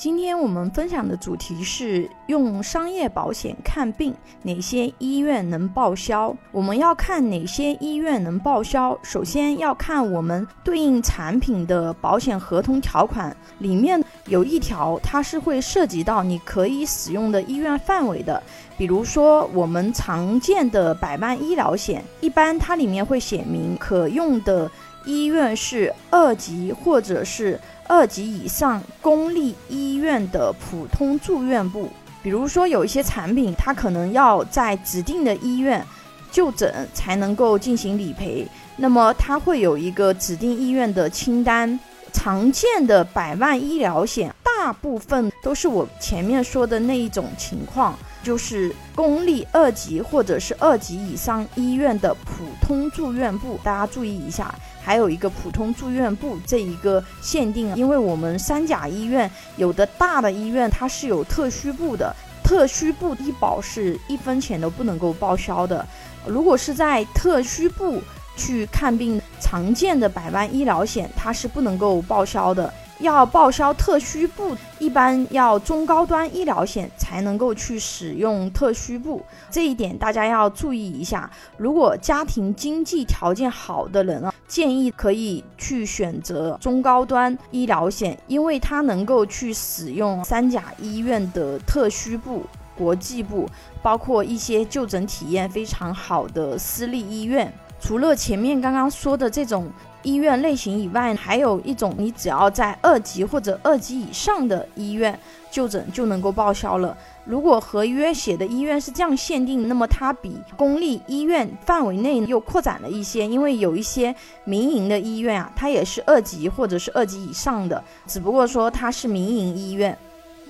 今天我们分享的主题是用商业保险看病，哪些医院能报销？我们要看哪些医院能报销？首先要看我们对应产品的保险合同条款里面有一条，它是会涉及到你可以使用的医院范围的。比如说我们常见的百万医疗险，一般它里面会写明可用的医院是二级或者是。二级以上公立医院的普通住院部，比如说有一些产品，它可能要在指定的医院就诊才能够进行理赔，那么它会有一个指定医院的清单。常见的百万医疗险，大部分都是我前面说的那一种情况，就是公立二级或者是二级以上医院的普通住院部，大家注意一下。还有一个普通住院部这一个限定，因为我们三甲医院有的大的医院它是有特需部的，特需部医保是一分钱都不能够报销的。如果是在特需部去看病，常见的百万医疗险它是不能够报销的。要报销特需部，一般要中高端医疗险才能够去使用特需部，这一点大家要注意一下。如果家庭经济条件好的人啊，建议可以去选择中高端医疗险，因为它能够去使用三甲医院的特需部、国际部，包括一些就诊体验非常好的私立医院。除了前面刚刚说的这种。医院类型以外，还有一种，你只要在二级或者二级以上的医院就诊就能够报销了。如果合约写的医院是这样限定，那么它比公立医院范围内又扩展了一些，因为有一些民营的医院啊，它也是二级或者是二级以上的，只不过说它是民营医院。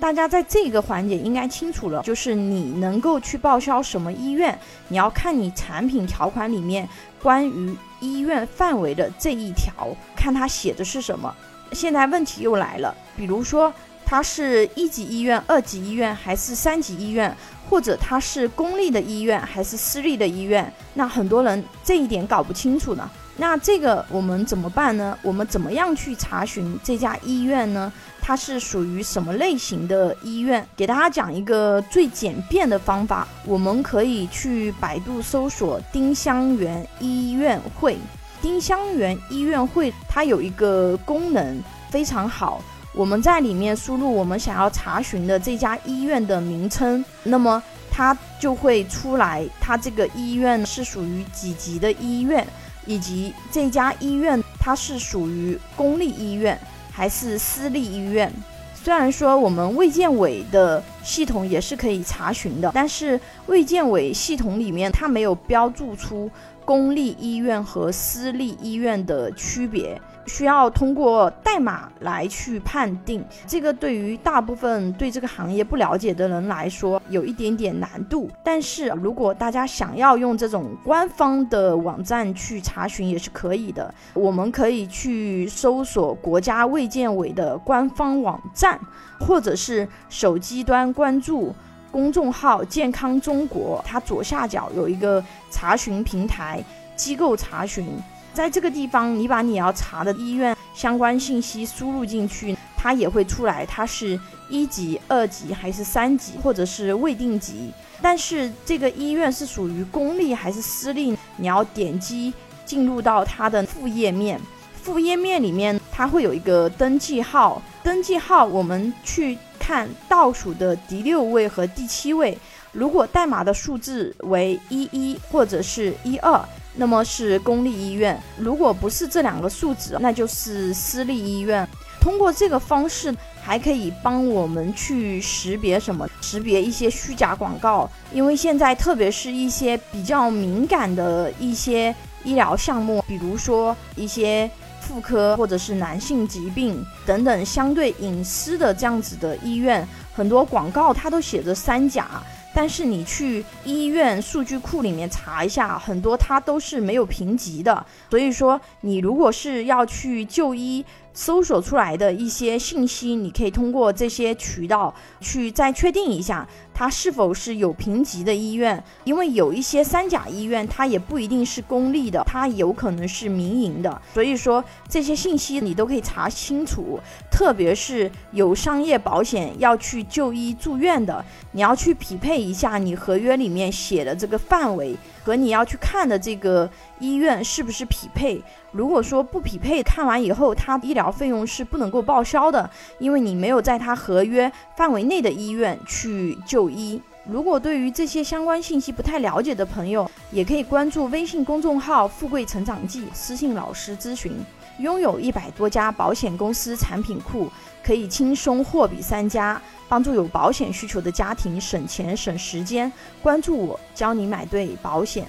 大家在这个环节应该清楚了，就是你能够去报销什么医院，你要看你产品条款里面关于医院范围的这一条，看它写的是什么。现在问题又来了，比如说它是一级医院、二级医院还是三级医院，或者它是公立的医院还是私立的医院，那很多人这一点搞不清楚呢。那这个我们怎么办呢？我们怎么样去查询这家医院呢？它是属于什么类型的医院？给大家讲一个最简便的方法，我们可以去百度搜索丁香园医院会。丁香园医院会它有一个功能非常好，我们在里面输入我们想要查询的这家医院的名称，那么它就会出来，它这个医院是属于几级的医院。以及这家医院它是属于公立医院还是私立医院？虽然说我们卫健委的系统也是可以查询的，但是卫健委系统里面它没有标注出公立医院和私立医院的区别。需要通过代码来去判定，这个对于大部分对这个行业不了解的人来说有一点点难度。但是如果大家想要用这种官方的网站去查询也是可以的，我们可以去搜索国家卫健委的官方网站，或者是手机端关注公众号“健康中国”，它左下角有一个查询平台，机构查询。在这个地方，你把你要查的医院相关信息输入进去，它也会出来，它是一级、二级还是三级，或者是未定级。但是这个医院是属于公立还是私立，你要点击进入到它的副页面，副页面里面它会有一个登记号，登记号我们去看倒数的第六位和第七位，如果代码的数字为一一或者是一二。那么是公立医院，如果不是这两个数字，那就是私立医院。通过这个方式，还可以帮我们去识别什么？识别一些虚假广告。因为现在，特别是一些比较敏感的一些医疗项目，比如说一些妇科或者是男性疾病等等相对隐私的这样子的医院，很多广告它都写着三甲。但是你去医院数据库里面查一下，很多它都是没有评级的。所以说，你如果是要去就医，搜索出来的一些信息，你可以通过这些渠道去再确定一下。它是否是有评级的医院？因为有一些三甲医院，它也不一定是公立的，它有可能是民营的。所以说这些信息你都可以查清楚。特别是有商业保险要去就医住院的，你要去匹配一下你合约里面写的这个范围和你要去看的这个医院是不是匹配。如果说不匹配，看完以后他医疗费用是不能够报销的，因为你没有在他合约范围内的医院去就医。如果对于这些相关信息不太了解的朋友，也可以关注微信公众号“富贵成长记”，私信老师咨询。拥有一百多家保险公司产品库，可以轻松货比三家，帮助有保险需求的家庭省钱省时间。关注我，教你买对保险。